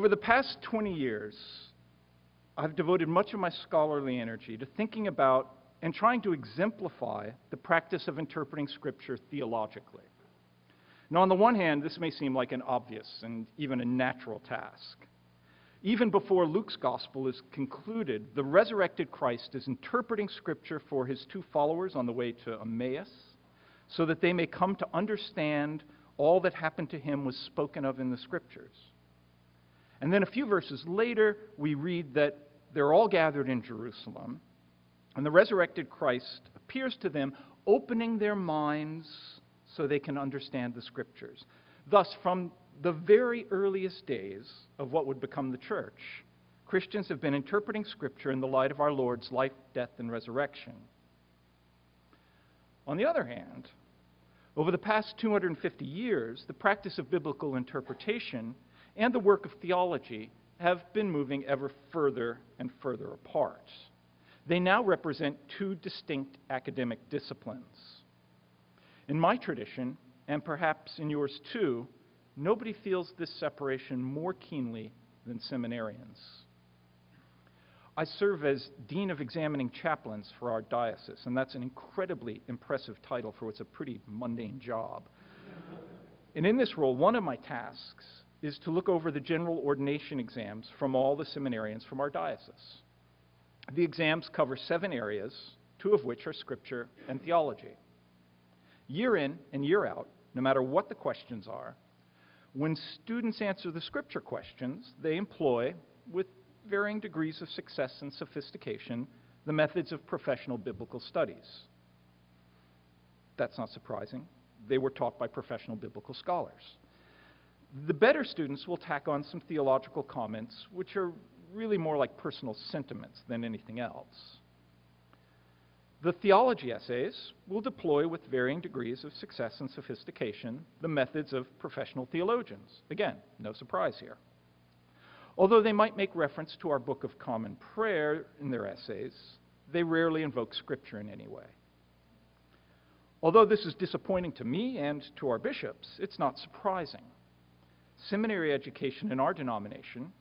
Over the past 20 years, I've devoted much of my scholarly energy to thinking about and trying to exemplify the practice of interpreting Scripture theologically. Now, on the one hand, this may seem like an obvious and even a natural task. Even before Luke's gospel is concluded, the resurrected Christ is interpreting Scripture for his two followers on the way to Emmaus so that they may come to understand all that happened to him was spoken of in the Scriptures. And then a few verses later, we read that they're all gathered in Jerusalem, and the resurrected Christ appears to them, opening their minds so they can understand the Scriptures. Thus, from the very earliest days of what would become the church, Christians have been interpreting Scripture in the light of our Lord's life, death, and resurrection. On the other hand, over the past 250 years, the practice of biblical interpretation and the work of theology have been moving ever further and further apart. They now represent two distinct academic disciplines. In my tradition, and perhaps in yours too, nobody feels this separation more keenly than seminarians. I serve as Dean of Examining Chaplains for our diocese, and that's an incredibly impressive title for what's a pretty mundane job. And in this role, one of my tasks is to look over the general ordination exams from all the seminarians from our diocese. The exams cover seven areas, two of which are scripture and theology. Year in and year out, no matter what the questions are, when students answer the scripture questions, they employ, with varying degrees of success and sophistication, the methods of professional biblical studies. That's not surprising. They were taught by professional biblical scholars. The better students will tack on some theological comments, which are really more like personal sentiments than anything else. The theology essays will deploy with varying degrees of success and sophistication the methods of professional theologians. Again, no surprise here. Although they might make reference to our Book of Common Prayer in their essays, they rarely invoke Scripture in any way. Although this is disappointing to me and to our bishops, it's not surprising seminary education in our denomination,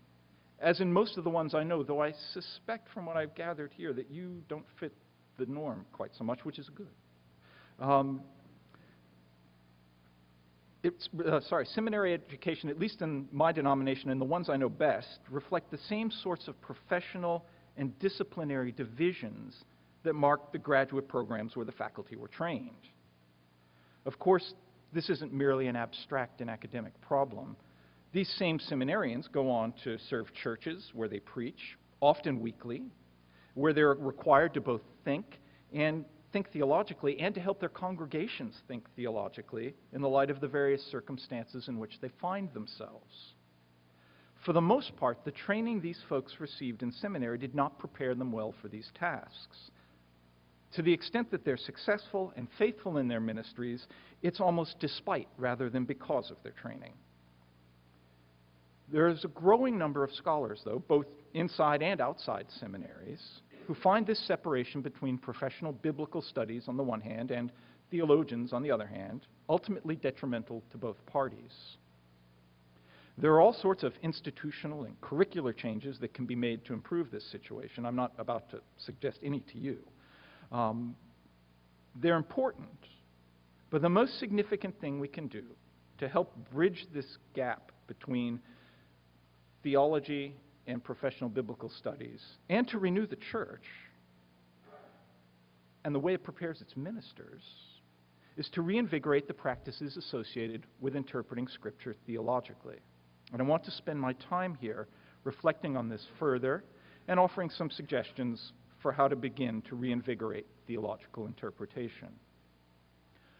as in most of the ones I know, though I suspect from what I've gathered here that you don't fit the norm quite so much, which is good. Um, it's, uh, sorry, seminary education, at least in my denomination and the ones I know best, reflect the same sorts of professional and disciplinary divisions that mark the graduate programs where the faculty were trained. Of course, this isn't merely an abstract and academic problem. These same seminarians go on to serve churches where they preach, often weekly, where they're required to both think and think theologically and to help their congregations think theologically in the light of the various circumstances in which they find themselves. For the most part, the training these folks received in seminary did not prepare them well for these tasks. To the extent that they're successful and faithful in their ministries, it's almost despite rather than because of their training. There is a growing number of scholars, though, both inside and outside seminaries, who find this separation between professional biblical studies on the one hand and theologians on the other hand ultimately detrimental to both parties. There are all sorts of institutional and curricular changes that can be made to improve this situation. I'm not about to suggest any to you. Um, they're important, but the most significant thing we can do to help bridge this gap between theology and professional biblical studies, and to renew the church, and the way it prepares its ministers, is to reinvigorate the practices associated with interpreting Scripture theologically. And I want to spend my time here reflecting on this further and offering some suggestions for how to begin to reinvigorate theological interpretation.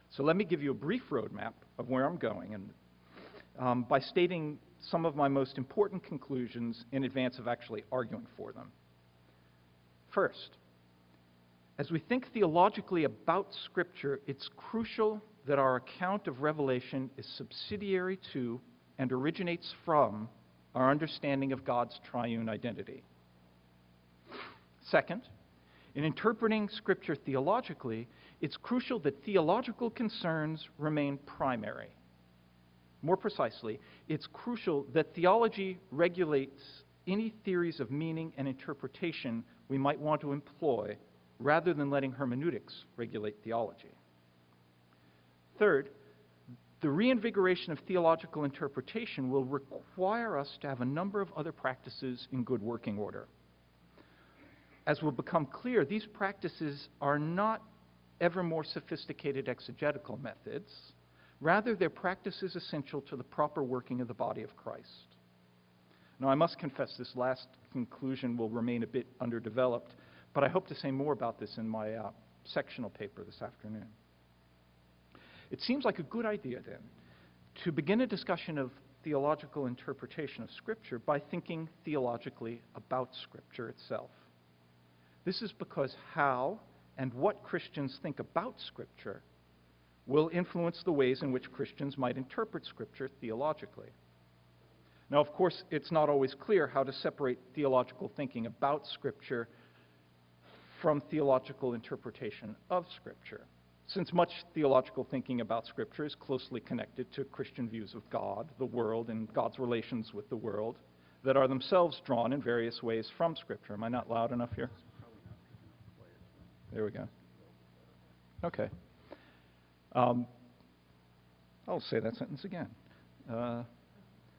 So let me give you a brief roadmap of where I'm going and um, by stating some of my most important conclusions in advance of actually arguing for them. First, as we think theologically about Scripture, it's crucial that our account of Revelation is subsidiary to and originates from our understanding of God's triune identity. Second, in interpreting Scripture theologically, it's crucial that theological concerns remain primary More precisely, it's crucial that theology regulates any theories of meaning and interpretation we might want to employ rather than letting hermeneutics regulate theology. Third, the reinvigoration of theological interpretation will require us to have a number of other practices in good working order. As will become clear, these practices are not ever more sophisticated exegetical methods. Rather, their practice is essential to the proper working of the body of Christ. Now, I must confess this last conclusion will remain a bit underdeveloped, but I hope to say more about this in my uh, sectional paper this afternoon. It seems like a good idea, then, to begin a discussion of theological interpretation of Scripture by thinking theologically about Scripture itself. This is because how and what Christians think about Scripture will influence the ways in which Christians might interpret Scripture theologically. Now, of course, it's not always clear how to separate theological thinking about Scripture from theological interpretation of Scripture, since much theological thinking about Scripture is closely connected to Christian views of God, the world, and God's relations with the world that are themselves drawn in various ways from Scripture. Am I not loud enough here? There we go. Okay. Um, I'll say that sentence again. Uh,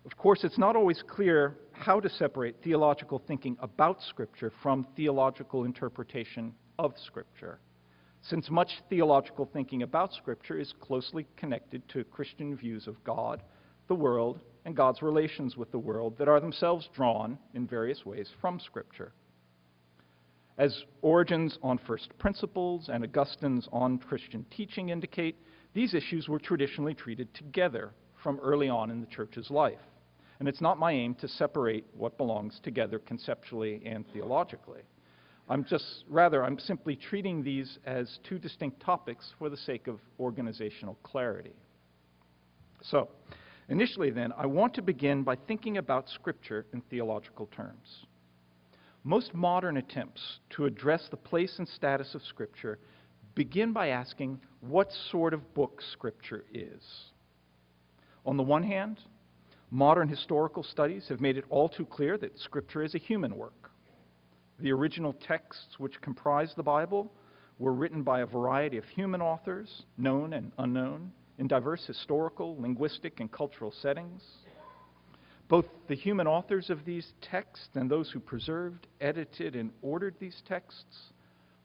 of course, it's not always clear how to separate theological thinking about Scripture from theological interpretation of Scripture, since much theological thinking about Scripture is closely connected to Christian views of God, the world, and God's relations with the world that are themselves drawn in various ways from Scripture. As Origen's on first principles and Augustine's on Christian teaching indicate, these issues were traditionally treated together from early on in the church's life. And it's not my aim to separate what belongs together conceptually and theologically. I'm just, rather, I'm simply treating these as two distinct topics for the sake of organizational clarity. So, initially then, I want to begin by thinking about Scripture in theological terms. Most modern attempts to address the place and status of Scripture begin by asking what sort of book Scripture is. On the one hand, Modern historical studies have made it all too clear that Scripture is a human work. The original texts which comprise the Bible were written by a variety of human authors, known and unknown, in diverse historical, linguistic, and cultural settings. Both the human authors of these texts and those who preserved, edited, and ordered these texts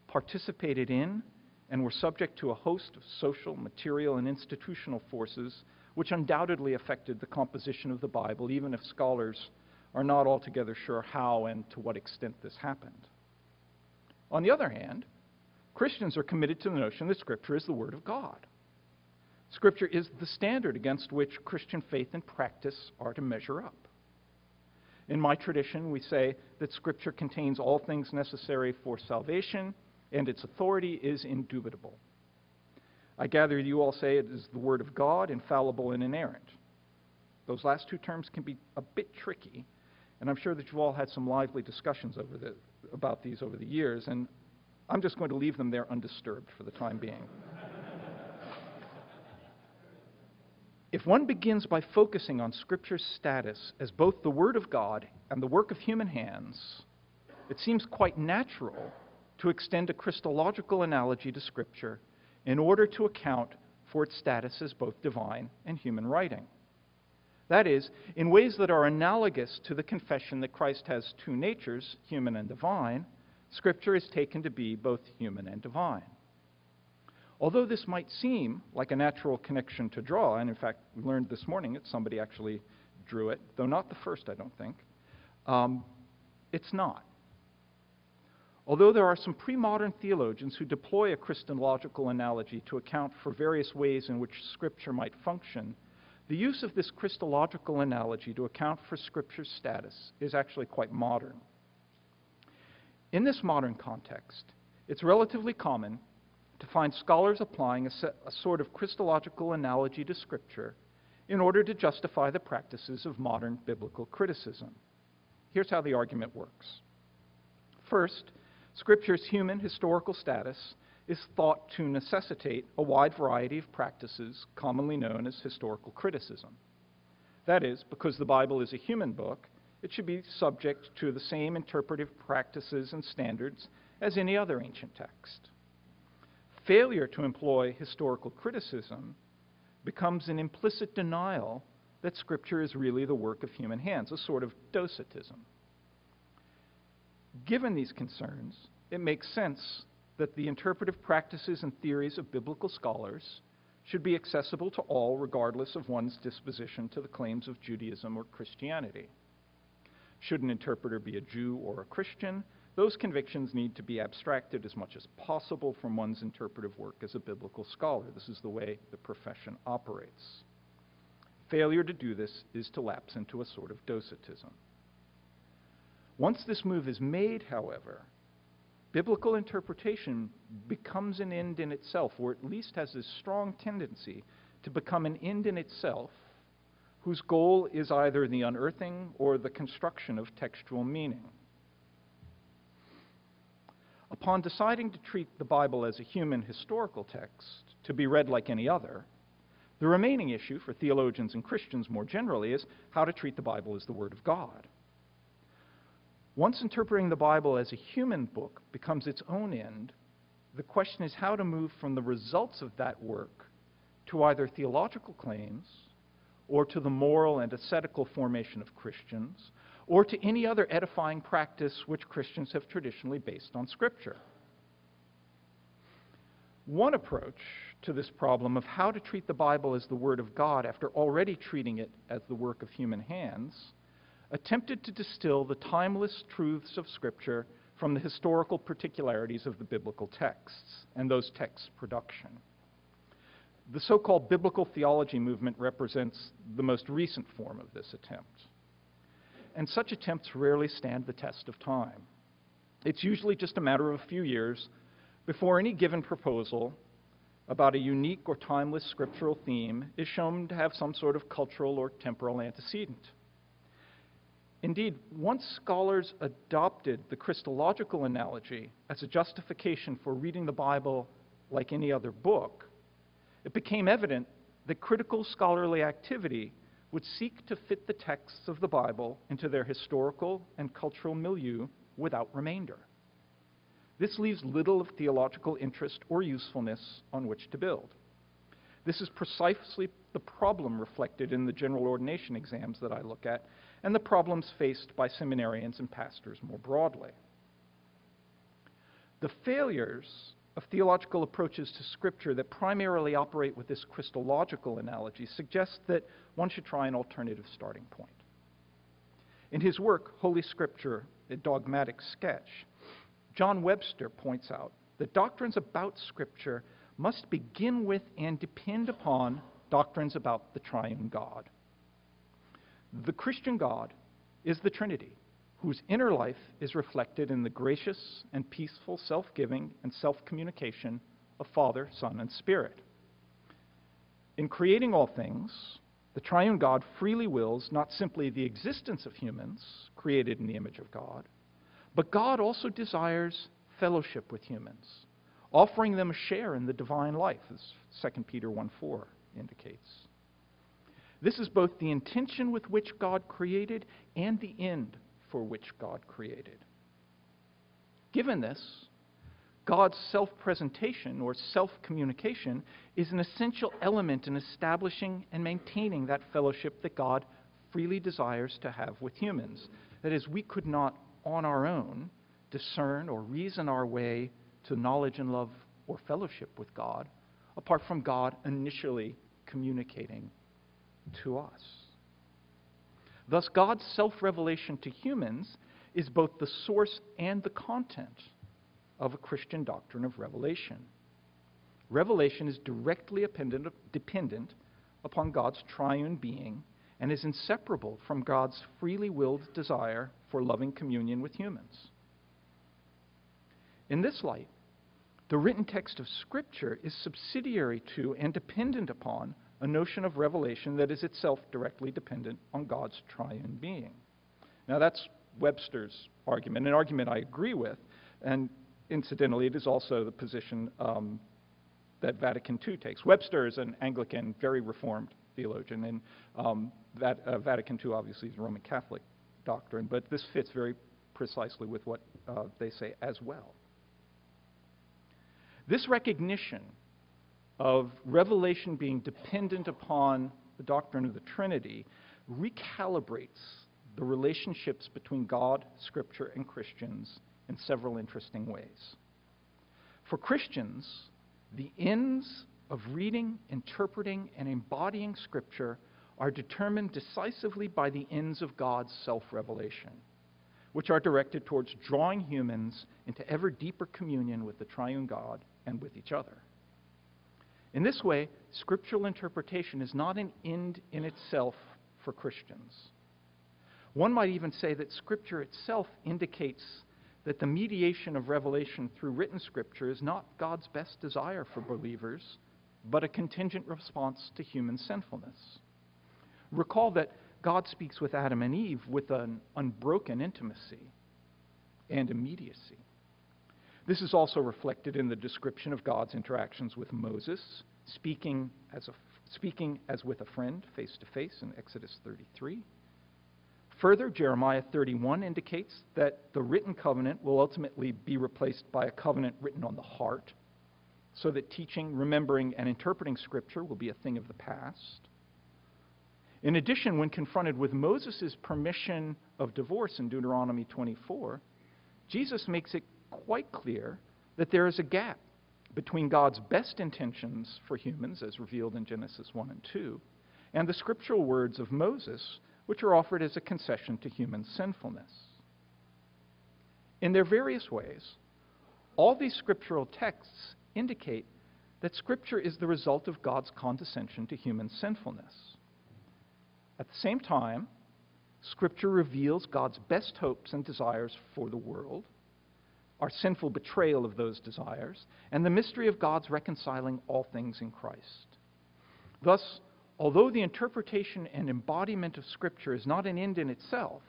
participated in and were subject to a host of social, material, and institutional forces which undoubtedly affected the composition of the Bible, even if scholars are not altogether sure how and to what extent this happened. On the other hand, Christians are committed to the notion that Scripture is the Word of God. Scripture is the standard against which Christian faith and practice are to measure up. In my tradition, we say that Scripture contains all things necessary for salvation, and its authority is indubitable. I gather you all say it is the Word of God, infallible and inerrant. Those last two terms can be a bit tricky, and I'm sure that you've all had some lively discussions over the, about these over the years, and I'm just going to leave them there undisturbed for the time being. If one begins by focusing on Scripture's status as both the Word of God and the work of human hands, it seems quite natural to extend a Christological analogy to Scripture in order to account for its status as both divine and human writing. That is, in ways that are analogous to the confession that Christ has two natures, human and divine, Scripture is taken to be both human and divine. Although this might seem like a natural connection to draw, and in fact, we learned this morning that somebody actually drew it, though not the first, I don't think, um, it's not. Although there are some pre modern theologians who deploy a Christological analogy to account for various ways in which Scripture might function, the use of this Christological analogy to account for Scripture's status is actually quite modern. In this modern context, it's relatively common to find scholars applying a, set, a, sort of Christological analogy to Scripture in order to justify the practices of modern biblical criticism. Here's how the argument works. First, Scripture's human historical status is thought to necessitate a wide variety of practices commonly known as historical criticism. That is, because the Bible is a human book, it should be subject to the same interpretive practices and standards as any other ancient text. Failure to employ historical criticism becomes an implicit denial that Scripture is really the work of human hands, a sort of docetism. Given these concerns, it makes sense that the interpretive practices and theories of biblical scholars should be accessible to all, regardless of one's disposition to the claims of Judaism or Christianity. Should an interpreter be a Jew or a Christian, those convictions need to be abstracted as much as possible from one's interpretive work as a biblical scholar. This is the way the profession operates. Failure to do this is to lapse into a sort of docetism. Once this move is made, however, biblical interpretation becomes an end in itself, or at least has a strong tendency to become an end in itself, whose goal is either the unearthing or the construction of textual meaning. Upon deciding to treat the Bible as a human historical text, to be read like any other, the remaining issue for theologians and Christians more generally is how to treat the Bible as the Word of God. Once interpreting the Bible as a human book becomes its own end, the question is how to move from the results of that work to either theological claims or to the moral and ascetical formation of Christians or to any other edifying practice which Christians have traditionally based on Scripture. One approach to this problem of how to treat the Bible as the Word of God after already treating it as the work of human hands attempted to distill the timeless truths of Scripture from the historical particularities of the biblical texts and those texts' production. The so called biblical theology movement represents the most recent form of this attempt. And such attempts rarely stand the test of time. It's usually just a matter of a few years before any given proposal about a unique or timeless scriptural theme is shown to have some sort of cultural or temporal antecedent. Indeed, once scholars adopted the Christological analogy as a justification for reading the Bible like any other book, it became evident that critical scholarly activity would seek to fit the texts of the Bible into their historical and cultural milieu without remainder. This leaves little of theological interest or usefulness on which to build. This is precisely the problem reflected in the general ordination exams that I look at and the problems faced by seminarians and pastors more broadly. The failures of theological approaches to Scripture that primarily operate with this Christological analogy suggests that one should try an alternative starting point. In his work, Holy Scripture, a dogmatic sketch, John Webster points out that doctrines about Scripture must begin with and depend upon doctrines about the triune God. The Christian God is the Trinity, whose inner life is reflected in the gracious and peaceful self giving and self communication of Father, Son, and Spirit. In creating all things, the triune God freely wills not simply the existence of humans, created in the image of God, but God also desires fellowship with humans, offering them a share in the divine life, as 2 Peter 1 4 indicates. This is both the intention with which God created and the end for which God created. Given this, God's self presentation or self communication is an essential element in establishing and maintaining that fellowship that God freely desires to have with humans. That is, we could not on our own discern or reason our way to knowledge and love or fellowship with God apart from God initially communicating to us. Thus, God's self revelation to humans is both the source and the content of a Christian doctrine of revelation. Revelation is directly dependent upon God's triune being and is inseparable from God's freely willed desire for loving communion with humans. In this light, the written text of Scripture is subsidiary to and dependent upon a notion of revelation that is itself directly dependent on God's triune being. Now, that's Webster's argument, an argument I agree with, and incidentally, it is also the position um, that Vatican II takes. Webster is an Anglican, very reformed theologian, and um, that, uh, Vatican II obviously is Roman Catholic doctrine, but this fits very precisely with what uh, they say as well. This recognition of revelation being dependent upon the doctrine of the Trinity recalibrates the relationships between God, Scripture, and Christians in several interesting ways. For Christians, the ends of reading, interpreting, and embodying Scripture are determined decisively by the ends of God's self revelation, which are directed towards drawing humans into ever deeper communion with the triune God and with each other. In this way, scriptural interpretation is not an end in itself for Christians. One might even say that Scripture itself indicates that the mediation of revelation through written Scripture is not God's best desire for believers, but a contingent response to human sinfulness. Recall that God speaks with Adam and Eve with an unbroken intimacy and immediacy. This is also reflected in the description of God's interactions with Moses, speaking as, a, speaking as with a friend face to face in Exodus 33. Further, Jeremiah 31 indicates that the written covenant will ultimately be replaced by a covenant written on the heart, so that teaching, remembering, and interpreting Scripture will be a thing of the past. In addition, when confronted with Moses' permission of divorce in Deuteronomy 24, Jesus makes it quite clear that there is a gap between God's best intentions for humans, as revealed in Genesis 1 and 2, and the scriptural words of Moses, which are offered as a concession to human sinfulness. In their various ways, all these scriptural texts indicate that Scripture is the result of God's condescension to human sinfulness. At the same time, Scripture reveals God's best hopes and desires for the world, our sinful betrayal of those desires, and the mystery of God's reconciling all things in Christ. Thus, although the interpretation and embodiment of Scripture is not an end in itself,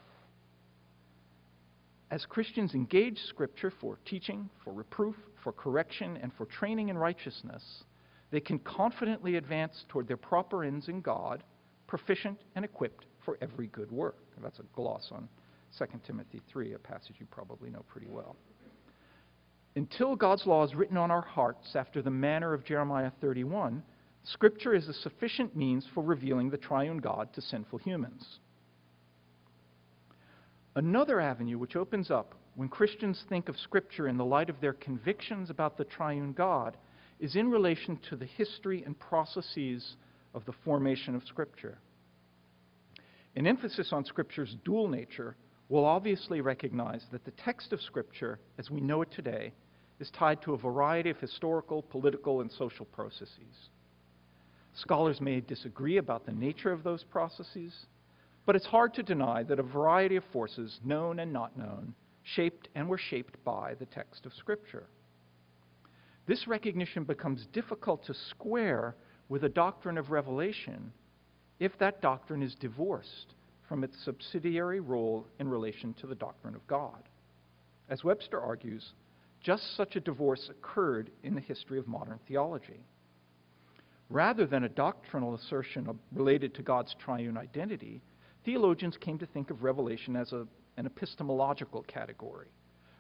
as Christians engage Scripture for teaching, for reproof, for correction, and for training in righteousness, they can confidently advance toward their proper ends in God, proficient and equipped for every good work. That's a gloss on 2 Timothy 3, a passage you probably know pretty well. Until God's law is written on our hearts after the manner of Jeremiah 31, Scripture is a sufficient means for revealing the triune God to sinful humans. Another avenue which opens up when Christians think of Scripture in the light of their convictions about the triune God is in relation to the history and processes of the formation of Scripture. An emphasis on Scripture's dual nature will obviously recognize that the text of Scripture, as we know it today, is tied to a variety of historical, political, and social processes. Scholars may disagree about the nature of those processes, but it's hard to deny that a variety of forces, known and not known, shaped and were shaped by the text of Scripture. This recognition becomes difficult to square with a doctrine of revelation if that doctrine is divorced from its subsidiary role in relation to the doctrine of God. As Webster argues, just such a divorce occurred in the history of modern theology. Rather than a doctrinal assertion related to God's triune identity, theologians came to think of revelation as a, an epistemological category,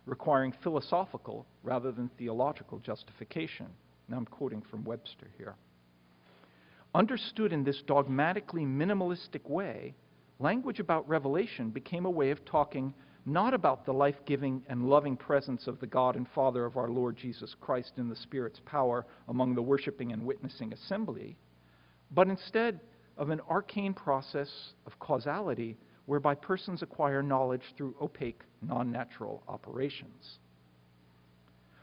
requiring philosophical rather than theological justification. Now I'm quoting from Webster here. Understood in this dogmatically minimalistic way, language about revelation became a way of talking not about the life giving and loving presence of the God and Father of our Lord Jesus Christ in the Spirit's power among the worshiping and witnessing assembly, but instead of an arcane process of causality whereby persons acquire knowledge through opaque, non natural operations.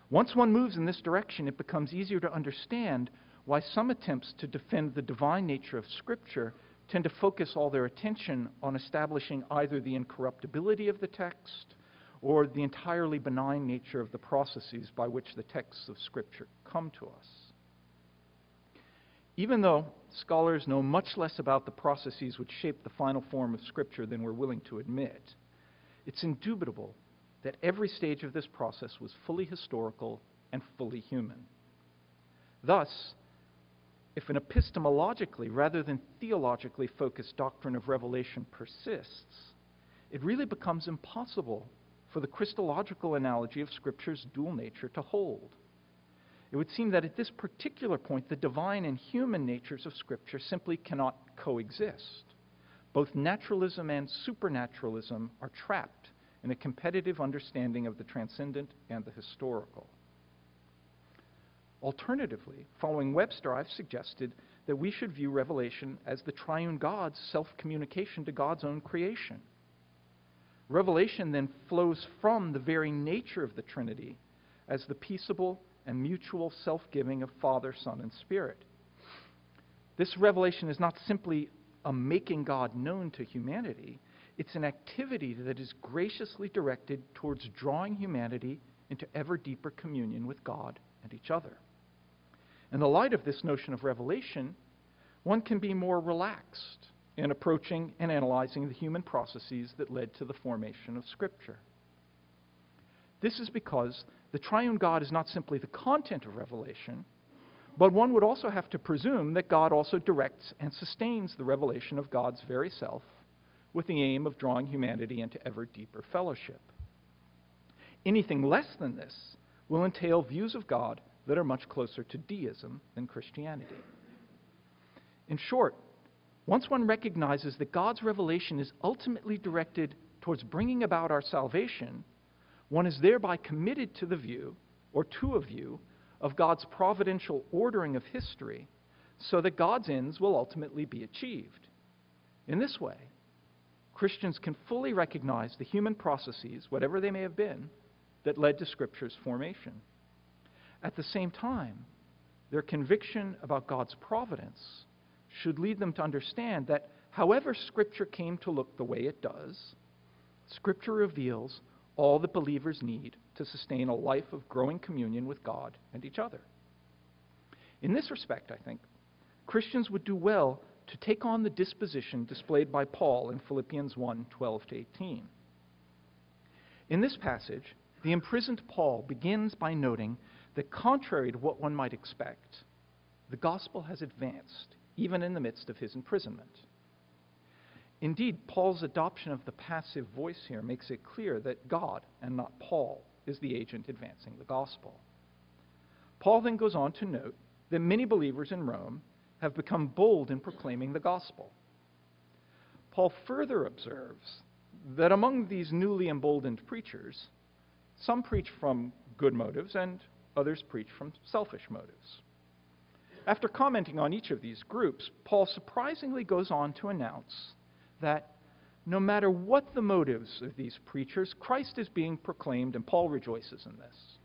Once one moves in this direction, it becomes easier to understand why some attempts to defend the divine nature of Scripture tend to focus all their attention on establishing either the incorruptibility of the text or the entirely benign nature of the processes by which the texts of Scripture come to us. Even though scholars know much less about the processes which shape the final form of Scripture than we're willing to admit, it's indubitable that every stage of this process was fully historical and fully human. Thus, if an epistemologically rather than theologically focused doctrine of revelation persists, it really becomes impossible for the Christological analogy of Scripture's dual nature to hold. It would seem that at this particular point, the divine and human natures of Scripture simply cannot coexist. Both naturalism and supernaturalism are trapped in a competitive understanding of the transcendent and the historical. Alternatively, following Webster, I've suggested that we should view Revelation as the triune God's self communication to God's own creation. Revelation then flows from the very nature of the Trinity as the peaceable and mutual self giving of Father, Son, and Spirit. This revelation is not simply a making God known to humanity, it's an activity that is graciously directed towards drawing humanity into ever deeper communion with God and each other. In the light of this notion of revelation, one can be more relaxed in approaching and analyzing the human processes that led to the formation of Scripture. This is because the triune God is not simply the content of revelation, but one would also have to presume that God also directs and sustains the revelation of God's very self with the aim of drawing humanity into ever deeper fellowship. Anything less than this will entail views of God that are much closer to deism than Christianity. In short, once one recognizes that God's revelation is ultimately directed towards bringing about our salvation, one is thereby committed to the view, or to a view, of God's providential ordering of history so that God's ends will ultimately be achieved. In this way, Christians can fully recognize the human processes, whatever they may have been, that led to Scripture's formation. At the same time, their conviction about God's providence should lead them to understand that however Scripture came to look the way it does, Scripture reveals all that believers need to sustain a life of growing communion with God and each other. In this respect, I think, Christians would do well to take on the disposition displayed by Paul in Philippians 1 12 to 18. In this passage, the imprisoned Paul begins by noting that, contrary to what one might expect, the gospel has advanced even in the midst of his imprisonment. Indeed, Paul's adoption of the passive voice here makes it clear that God, and not Paul, is the agent advancing the gospel. Paul then goes on to note that many believers in Rome have become bold in proclaiming the gospel. Paul further observes that among these newly emboldened preachers, some preach from good motives and others preach from selfish motives. After commenting on each of these groups, Paul surprisingly goes on to announce that no matter what the motives of these preachers, Christ is being proclaimed, and Paul rejoices in this.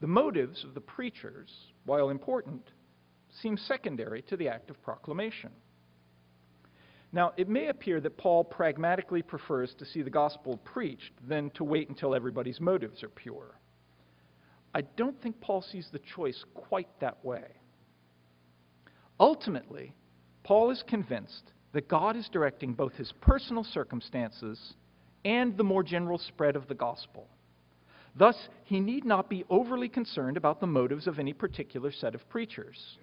The motives of the preachers, while important, seem secondary to the act of proclamation. Now, it may appear that Paul pragmatically prefers to see the gospel preached than to wait until everybody's motives are pure. I don't think Paul sees the choice quite that way. Ultimately, Paul is convinced that God is directing both his personal circumstances and the more general spread of the gospel. Thus, he need not be overly concerned about the motives of any particular set of preachers.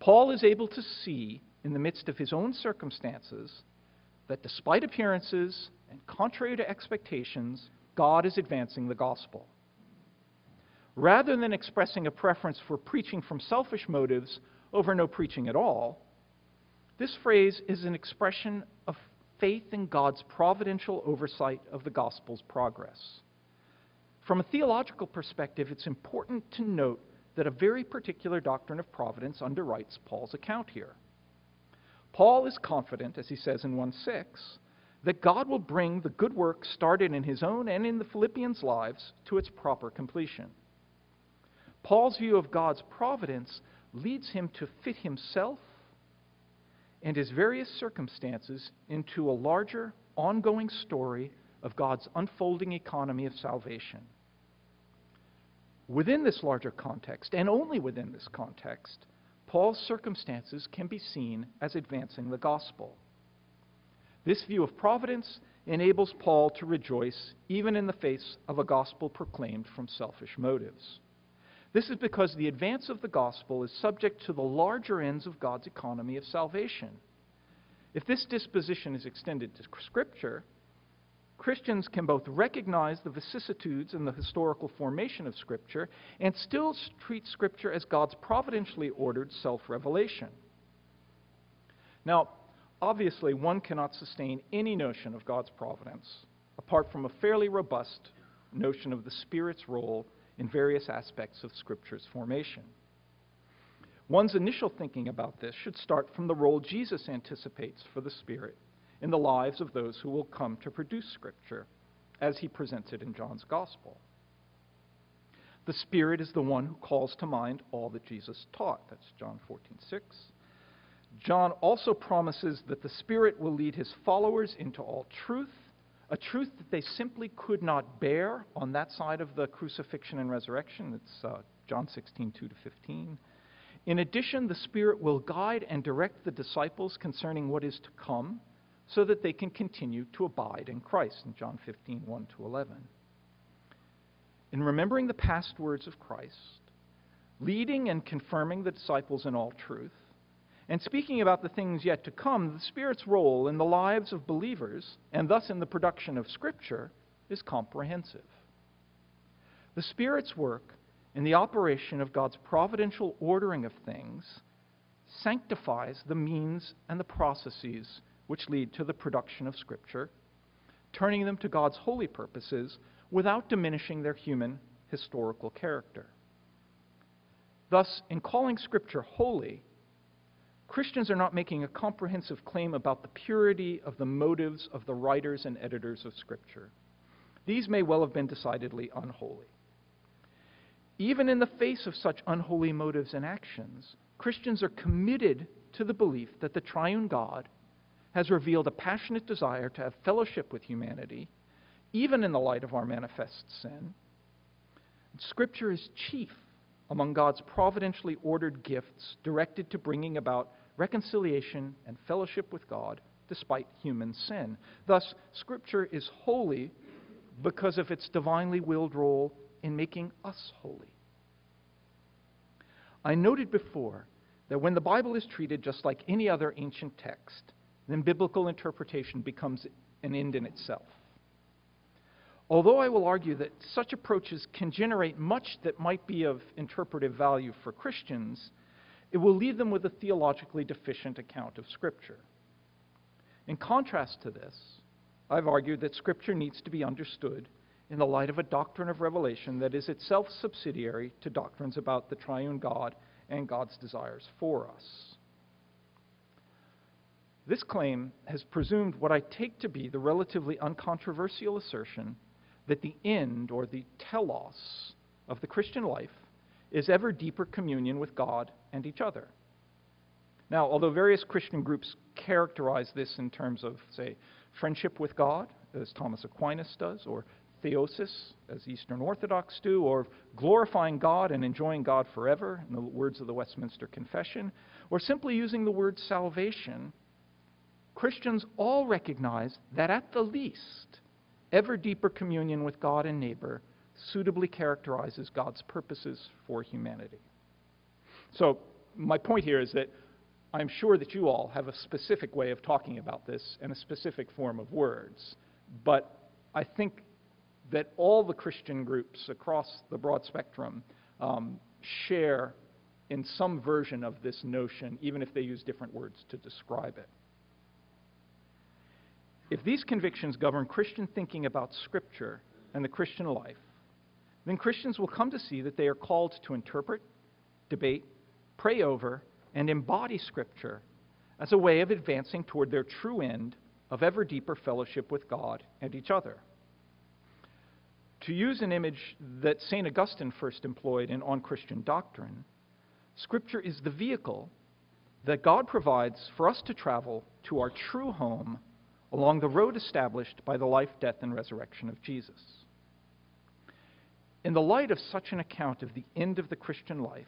Paul is able to see, in the midst of his own circumstances, that despite appearances and contrary to expectations, God is advancing the gospel. Rather than expressing a preference for preaching from selfish motives over no preaching at all, this phrase is an expression of faith in God's providential oversight of the gospel's progress. From a theological perspective, it's important to note that a very particular doctrine of providence underwrites Paul's account here. Paul is confident, as he says in 1 6, that God will bring the good work started in his own and in the Philippians' lives to its proper completion. Paul's view of God's providence leads him to fit himself and his various circumstances into a larger, ongoing story of God's unfolding economy of salvation. Within this larger context, and only within this context, Paul's circumstances can be seen as advancing the gospel. This view of providence enables Paul to rejoice even in the face of a gospel proclaimed from selfish motives. This is because the advance of the gospel is subject to the larger ends of God's economy of salvation. If this disposition is extended to Scripture, Christians can both recognize the vicissitudes and the historical formation of Scripture and still treat Scripture as God's providentially ordered self revelation. Now, obviously, one cannot sustain any notion of God's providence apart from a fairly robust notion of the Spirit's role in various aspects of Scripture's formation. One's initial thinking about this should start from the role Jesus anticipates for the Spirit in the lives of those who will come to produce Scripture, as he presents it in John's Gospel. The Spirit is the one who calls to mind all that Jesus taught. That's John 14, 6. John also promises that the Spirit will lead his followers into all truth a truth that they simply could not bear on that side of the crucifixion and resurrection. It's uh, John 16, 2 to 15. In addition, the Spirit will guide and direct the disciples concerning what is to come so that they can continue to abide in Christ in John 15, 1 to 11. In remembering the past words of Christ, leading and confirming the disciples in all truth, and speaking about the things yet to come, the Spirit's role in the lives of believers, and thus in the production of Scripture, is comprehensive. The Spirit's work in the operation of God's providential ordering of things sanctifies the means and the processes which lead to the production of Scripture, turning them to God's holy purposes without diminishing their human historical character. Thus, in calling Scripture holy, Christians are not making a comprehensive claim about the purity of the motives of the writers and editors of Scripture. These may well have been decidedly unholy. Even in the face of such unholy motives and actions, Christians are committed to the belief that the triune God has revealed a passionate desire to have fellowship with humanity, even in the light of our manifest sin. Scripture is chief among God's providentially ordered gifts directed to bringing about reconciliation, and fellowship with God despite human sin. Thus, Scripture is holy because of its divinely willed role in making us holy. I noted before that when the Bible is treated just like any other ancient text, then biblical interpretation becomes an end in itself. Although I will argue that such approaches can generate much that might be of interpretive value for Christians, it will leave them with a theologically deficient account of Scripture. In contrast to this, I've argued that Scripture needs to be understood in the light of a doctrine of revelation that is itself subsidiary to doctrines about the triune God and God's desires for us. This claim has presumed what I take to be the relatively uncontroversial assertion that the end or the telos of the Christian life is ever deeper communion with God and each other. Now, although various Christian groups characterize this in terms of, say, friendship with God, as Thomas Aquinas does, or theosis, as Eastern Orthodox do, or glorifying God and enjoying God forever, in the words of the Westminster Confession, or simply using the word salvation, Christians all recognize that at the least, ever deeper communion with God and neighbor suitably characterizes God's purposes for humanity. So, my point here is that I'm sure that you all have a specific way of talking about this and a specific form of words, but I think that all the Christian groups across the broad spectrum um, share in some version of this notion, even if they use different words to describe it. If these convictions govern Christian thinking about Scripture and the Christian life, then Christians will come to see that they are called to interpret, debate, pray over, and embody Scripture as a way of advancing toward their true end of ever deeper fellowship with God and each other. To use an image that St. Augustine first employed in On Christian Doctrine, Scripture is the vehicle that God provides for us to travel to our true home along the road established by the life, death, and resurrection of Jesus. In the light of such an account of the end of the Christian life,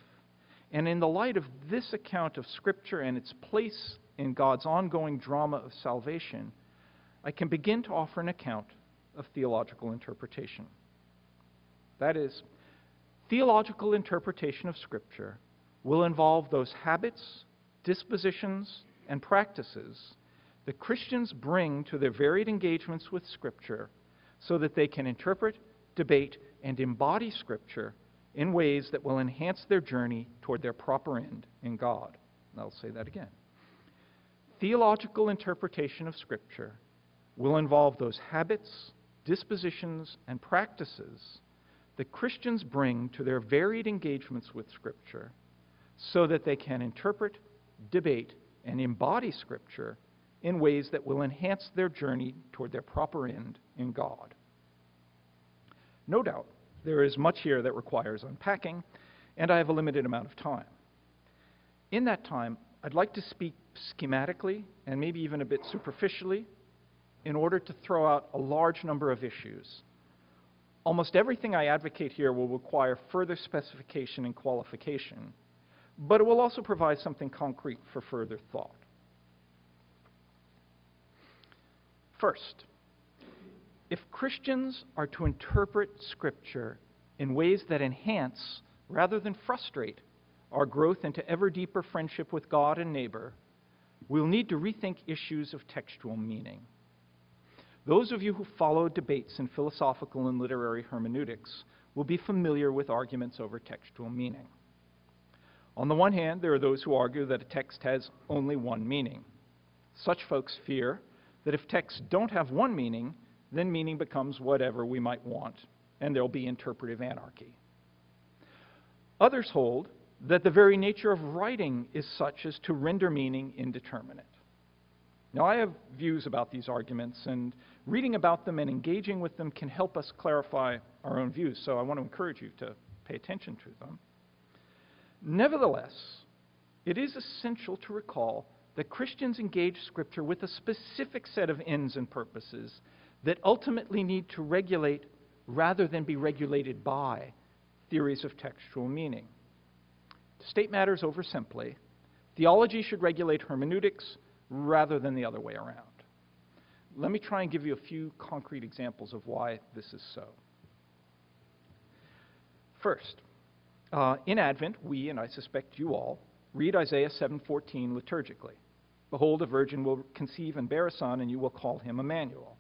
and in the light of this account of Scripture and its place in God's ongoing drama of salvation, I can begin to offer an account of theological interpretation. That is, Theological interpretation of Scripture will involve those habits, dispositions, and practices that Christians bring to their varied engagements with Scripture so that they can interpret, debate, and embody Scripture in ways that will enhance their journey toward their proper end in God. And I'll say that again. Theological interpretation of Scripture will involve those habits, dispositions, and practices that Christians bring to their varied engagements with Scripture so that they can interpret, debate, and embody Scripture in ways that will enhance their journey toward their proper end in God. No doubt, there is much here that requires unpacking, and I have a limited amount of time. In that time, I'd like to speak schematically and maybe even a bit superficially in order to throw out a large number of issues. Almost everything I advocate here will require further specification and qualification, but it will also provide something concrete for further thought. First, if Christians are to interpret Scripture in ways that enhance rather than frustrate our growth into ever deeper friendship with God and neighbor, we'll need to rethink issues of textual meaning. Those of you who follow debates in philosophical and literary hermeneutics will be familiar with arguments over textual meaning. On the one hand, there are those who argue that a text has only one meaning. Such folks fear that if texts don't have one meaning, then meaning becomes whatever we might want, and there'll be interpretive anarchy. Others hold that the very nature of writing is such as to render meaning indeterminate. Now, I have views about these arguments, and reading about them and engaging with them can help us clarify our own views, so I want to encourage you to pay attention to them. Nevertheless, it is essential to recall that Christians engage Scripture with a specific set of ends and purposes that ultimately need to regulate rather than be regulated by theories of textual meaning. To state matters over simply, theology should regulate hermeneutics rather than the other way around. Let me try and give you a few concrete examples of why this is so. First, uh, in Advent, we, and I suspect you all, read Isaiah 7:14 liturgically. Behold, a virgin will conceive and bear a son, and you will call him Emmanuel.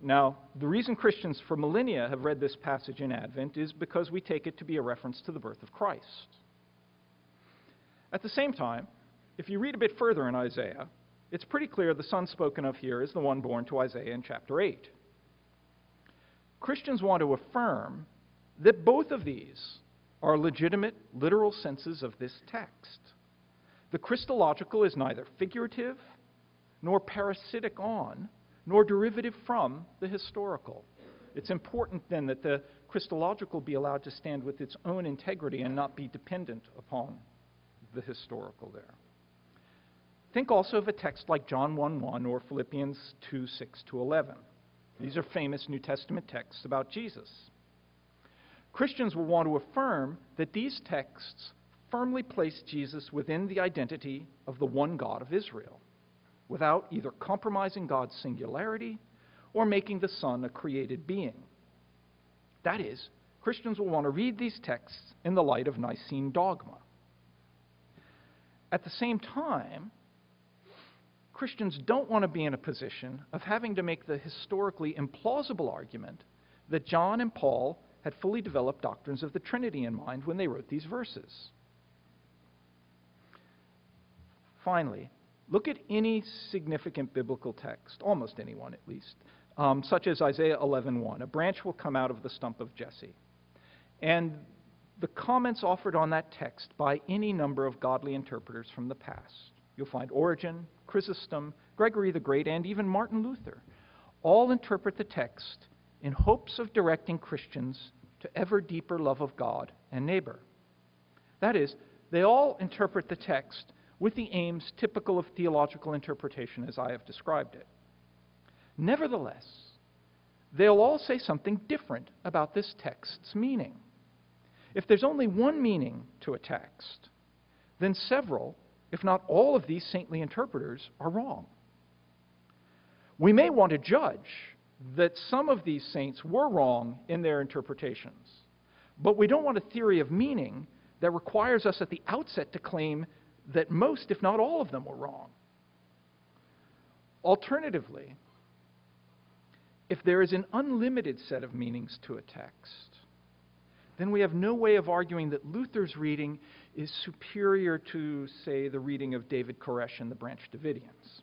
Now, the reason Christians for millennia have read this passage in Advent is because we take it to be a reference to the birth of Christ. At the same time, if you read a bit further in Isaiah, it's pretty clear the son spoken of here is the one born to Isaiah in chapter 8. Christians want to affirm that both of these are legitimate literal senses of this text. The Christological is neither figurative nor parasitic on, nor derivative from the historical. It's important then that the Christological be allowed to stand with its own integrity and not be dependent upon the historical there. Think also of a text like John 1 1 or Philippians 2 6 to 11. These are famous New Testament texts about Jesus. Christians will want to affirm that these texts firmly place Jesus within the identity of the one God of Israel, without either compromising God's singularity or making the Son a created being. That is, Christians will want to read these texts in the light of Nicene dogma. At the same time, Christians don't want to be in a position of having to make the historically implausible argument that John and Paul had fully developed doctrines of the Trinity in mind when they wrote these verses. Finally, look at any significant biblical text, almost anyone at least, um, such as Isaiah 11:1. A branch will come out of the stump of Jesse. And the comments offered on that text by any number of godly interpreters from the past. You'll find Origen, Chrysostom, Gregory the Great, and even Martin Luther all interpret the text in hopes of directing Christians to ever deeper love of God and neighbor. That is, they all interpret the text with the aims typical of theological interpretation as I have described it. Nevertheless, they'll all say something different about this text's meaning. If there's only one meaning to a text, then several, if not all of these saintly interpreters are wrong. We may want to judge that some of these saints were wrong in their interpretations, But we don't want a theory of meaning that requires us at the outset to claim that most, if not all of them, were wrong. Alternatively, if there is an unlimited set of meanings to a text, then we have no way of arguing that Luther's reading is superior to, say, the reading of David Koresh and the Branch Davidians.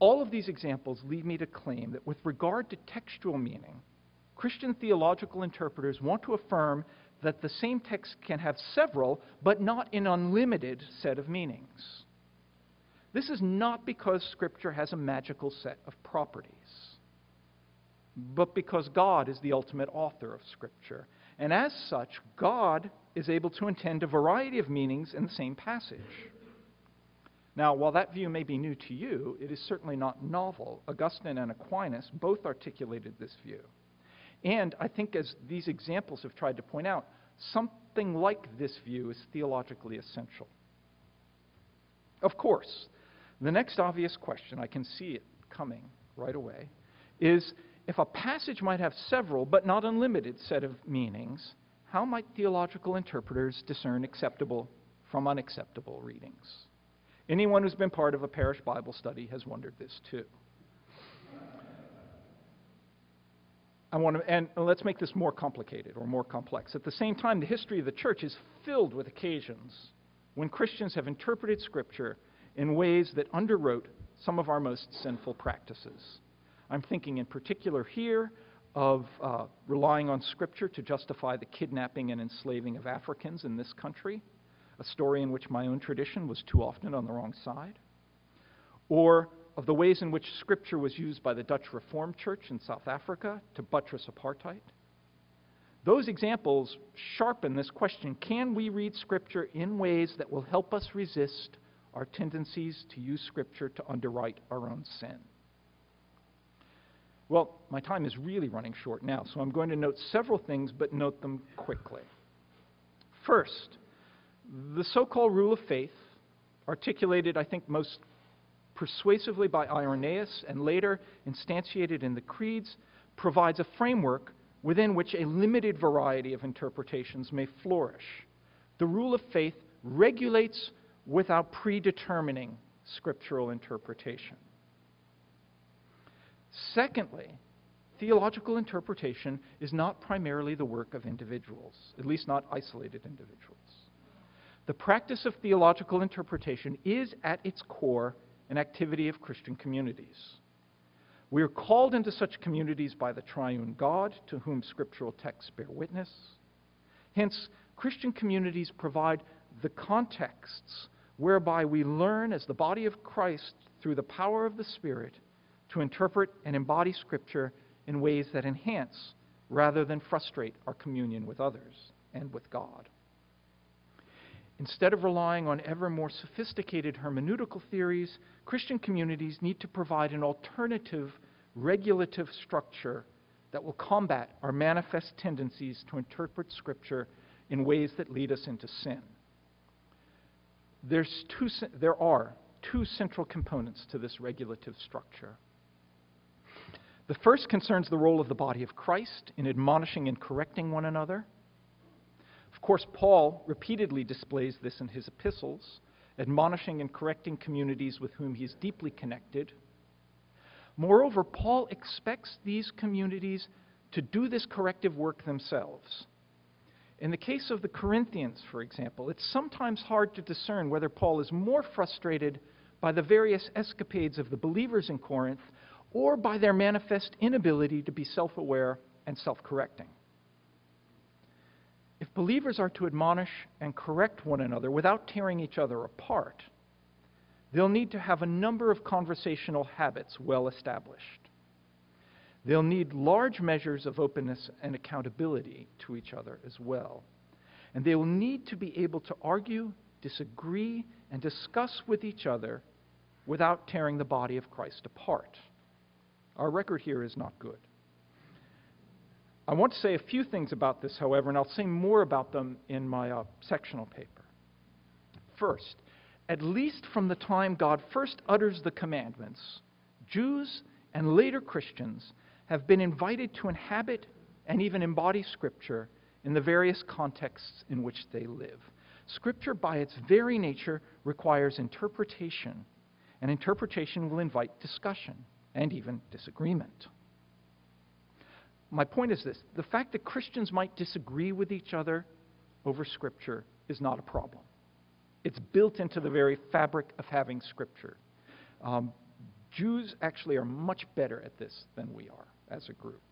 All of these examples lead me to claim that with regard to textual meaning, Christian theological interpreters want to affirm that the same text can have several, but not an unlimited set of meanings. This is not because Scripture has a magical set of properties, but because God is the ultimate author of Scripture. And as such, God is able to intend a variety of meanings in the same passage. Now, while that view may be new to you, it is certainly not novel. Augustine and Aquinas both articulated this view. And I think, as these examples have tried to point out, something like this view is theologically essential. Of course, the next obvious question, I can see it coming right away, is if a passage might have several but not unlimited set of meanings, how might theological interpreters discern acceptable from unacceptable readings? Anyone who's been part of a parish Bible study has wondered this too. I want to, and let's make this more complicated or more complex. At the same time, the history of the church is filled with occasions when Christians have interpreted Scripture in ways that underwrote some of our most sinful practices. I'm thinking in particular here of uh, relying on Scripture to justify the kidnapping and enslaving of Africans in this country, a story in which my own tradition was too often on the wrong side, or of the ways in which Scripture was used by the Dutch Reformed Church in South Africa to buttress apartheid. Those examples sharpen this question can we read Scripture in ways that will help us resist our tendencies to use Scripture to underwrite our own sin? Well, my time is really running short now, so I'm going to note several things, but note them quickly. First, the so called rule of faith, articulated, I think, most persuasively by Irenaeus and later instantiated in the creeds, provides a framework within which a limited variety of interpretations may flourish. The rule of faith regulates without predetermining scriptural interpretation. Secondly, theological interpretation is not primarily the work of individuals, at least not isolated individuals. The practice of theological interpretation is at its core an activity of Christian communities. We are called into such communities by the triune God, to whom scriptural texts bear witness. Hence, Christian communities provide the contexts whereby we learn as the body of Christ through the power of the Spirit to interpret and embody Scripture in ways that enhance rather than frustrate our communion with others and with God. Instead of relying on ever more sophisticated hermeneutical theories, Christian communities need to provide an alternative regulative structure that will combat our manifest tendencies to interpret Scripture in ways that lead us into sin. Two, there are two central components to this regulative structure. The first concerns the role of the body of Christ in admonishing and correcting one another. Of course, Paul repeatedly displays this in his epistles, admonishing and correcting communities with whom he is deeply connected. Moreover, Paul expects these communities to do this corrective work themselves. In the case of the Corinthians, for example, it's sometimes hard to discern whether Paul is more frustrated by the various escapades of the believers in Corinth or by their manifest inability to be self aware and self correcting. If believers are to admonish and correct one another without tearing each other apart, they'll need to have a number of conversational habits well established. They'll need large measures of openness and accountability to each other as well. And they will need to be able to argue, disagree, and discuss with each other without tearing the body of Christ apart. Our record here is not good. I want to say a few things about this, however, and I'll say more about them in my uh, sectional paper. First, at least from the time God first utters the commandments, Jews and later Christians have been invited to inhabit and even embody Scripture in the various contexts in which they live. Scripture, by its very nature, requires interpretation, and interpretation will invite discussion and even disagreement. My point is this the fact that Christians might disagree with each other over Scripture is not a problem. It's built into the very fabric of having Scripture. Um, Jews actually are much better at this than we are as a group.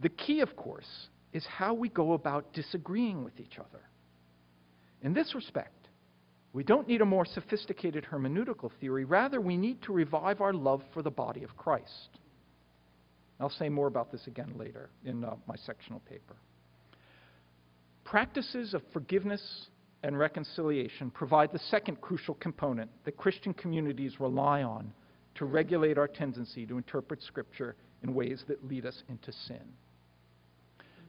The key, of course, is how we go about disagreeing with each other. In this respect, we don't need a more sophisticated hermeneutical theory. Rather, we need to revive our love for the body of Christ. I'll say more about this again later in uh, my sectional paper. Practices of forgiveness and reconciliation provide the second crucial component that Christian communities rely on to regulate our tendency to interpret Scripture in ways that lead us into sin.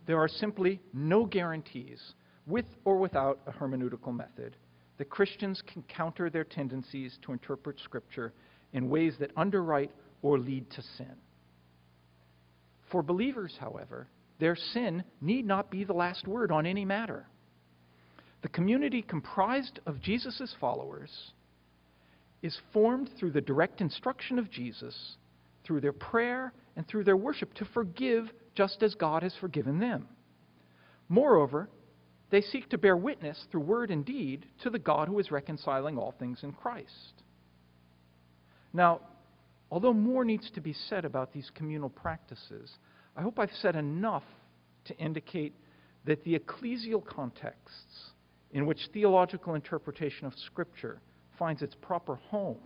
There are simply no guarantees, with or without a hermeneutical method, that Christians can counter their tendencies to interpret Scripture in ways that underwrite or lead to sin. For believers, however, their sin need not be the last word on any matter. The community comprised of Jesus' followers is formed through the direct instruction of Jesus, through their prayer, and through their worship to forgive just as God has forgiven them. Moreover, they seek to bear witness through word and deed to the God who is reconciling all things in Christ. Now, although more needs to be said about these communal practices, I hope I've said enough to indicate that the ecclesial contexts in which theological interpretation of Scripture finds its proper home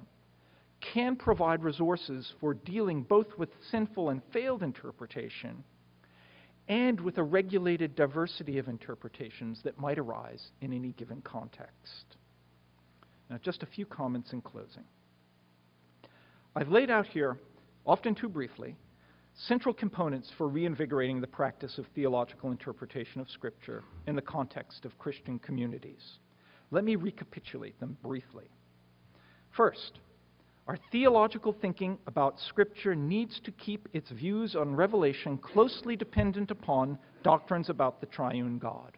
can provide resources for dealing both with sinful and failed interpretation and with a regulated diversity of interpretations that might arise in any given context. Now, just a few comments in closing. I've laid out here, often too briefly, central components for reinvigorating the practice of theological interpretation of Scripture in the context of Christian communities. Let me recapitulate them briefly. First, our theological thinking about Scripture needs to keep its views on revelation closely dependent upon doctrines about the triune God.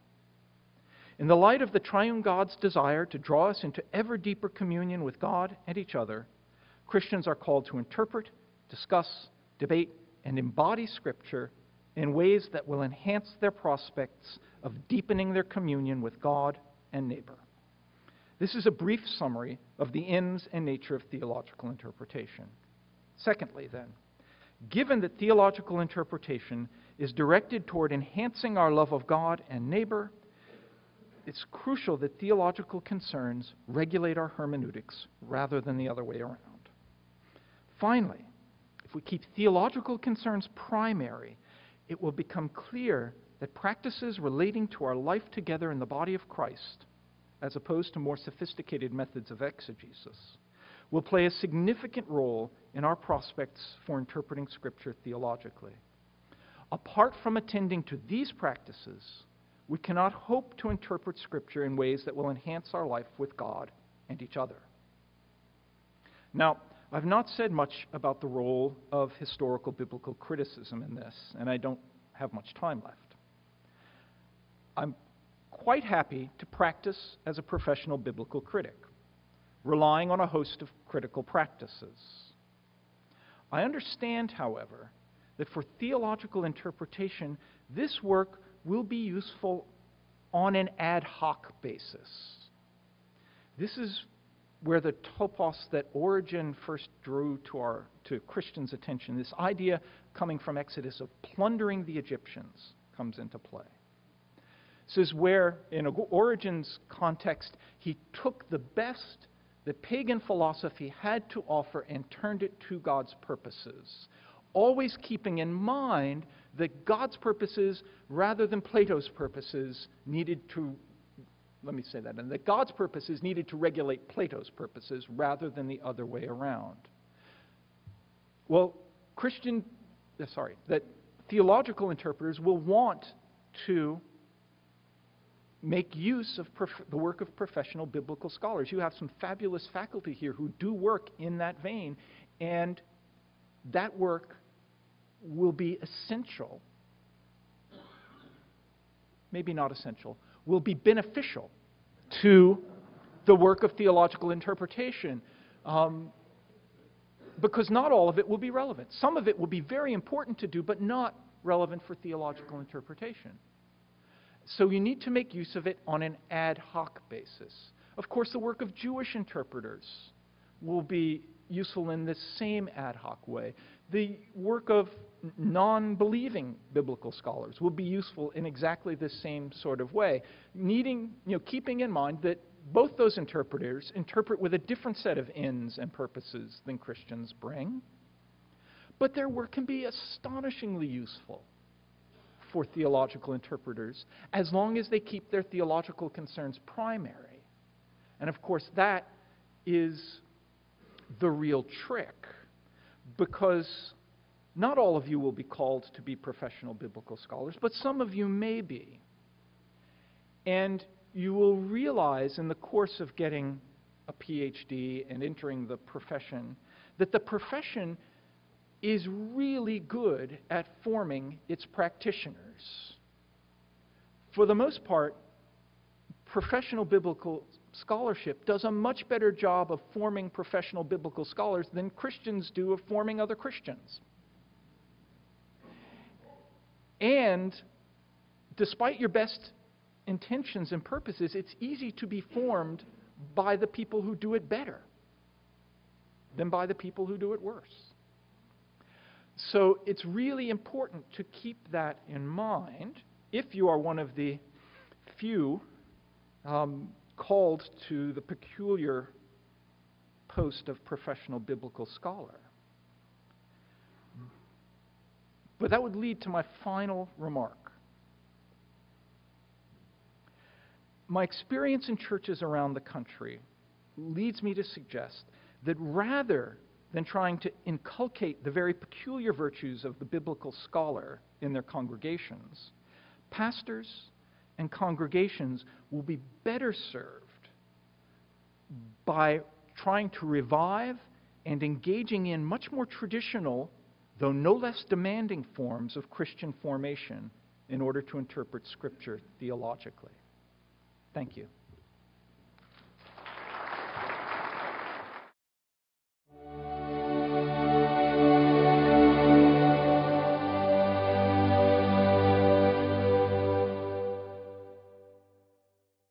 In the light of the triune God's desire to draw us into ever deeper communion with God and each other, Christians are called to interpret, discuss, debate, and embody Scripture in ways that will enhance their prospects of deepening their communion with God and neighbor. This is a brief summary of the ends and nature of theological interpretation. Secondly, then, given that theological interpretation is directed toward enhancing our love of God and neighbor, it's crucial that theological concerns regulate our hermeneutics rather than the other way around. Finally, if we keep theological concerns primary, it will become clear that practices relating to our life together in the body of Christ as opposed to more sophisticated methods of exegesis, will play a significant role in our prospects for interpreting Scripture theologically. Apart from attending to these practices, we cannot hope to interpret Scripture in ways that will enhance our life with God and each other. Now, I've not said much about the role of historical biblical criticism in this, and I don't have much time left. I'm quite happy to practice as a professional biblical critic, relying on a host of critical practices. I understand, however, that for theological interpretation, this work will be useful on an ad hoc basis. This is where the topos that Origen first drew to, our, to Christians' attention, this idea coming from Exodus of plundering the Egyptians, comes into play. This is where, in Origen's context, he took the best that pagan philosophy had to offer and turned it to God's purposes, always keeping in mind that God's purposes, rather than Plato's purposes, needed to, let me say that, and that God's purposes needed to regulate Plato's purposes rather than the other way around. Well, Christian, uh, sorry, that theological interpreters will want to make use of the work of professional biblical scholars. You have some fabulous faculty here who do work in that vein, and that work will be essential maybe not essential, will be beneficial to the work of theological interpretation. Um, because not all of it will be relevant. Some of it will be very important to do, but not relevant for theological interpretation. So you need to make use of it on an ad hoc basis. Of course, the work of Jewish interpreters will be useful in this same ad hoc way. The work of non believing biblical scholars will be useful in exactly the same sort of way, needing, you know, keeping in mind that both those interpreters interpret with a different set of ends and purposes than Christians bring, but their work can be astonishingly useful for theological interpreters as long as they keep their theological concerns primary. And of course, that is the real trick because not all of you will be called to be professional biblical scholars, but some of you may be. And you will realize in the course of getting a PhD and entering the profession that the profession is really good at forming its practitioners. For the most part, professional biblical scholarship does a much better job of forming professional biblical scholars than Christians do of forming other Christians. And despite your best intentions and purposes, it's easy to be formed by the people who do it better than by the people who do it worse. So it's really important to keep that in mind if you are one of the few um, called to the peculiar post of professional biblical scholar. But that would lead to my final remark. my experience in churches around the country leads me to suggest that rather than trying to inculcate the very peculiar virtues of the biblical scholar in their congregations, pastors and congregations will be better served by trying to revive and engaging in much more traditional, though no less demanding forms of Christian formation in order to interpret Scripture theologically. Thank you.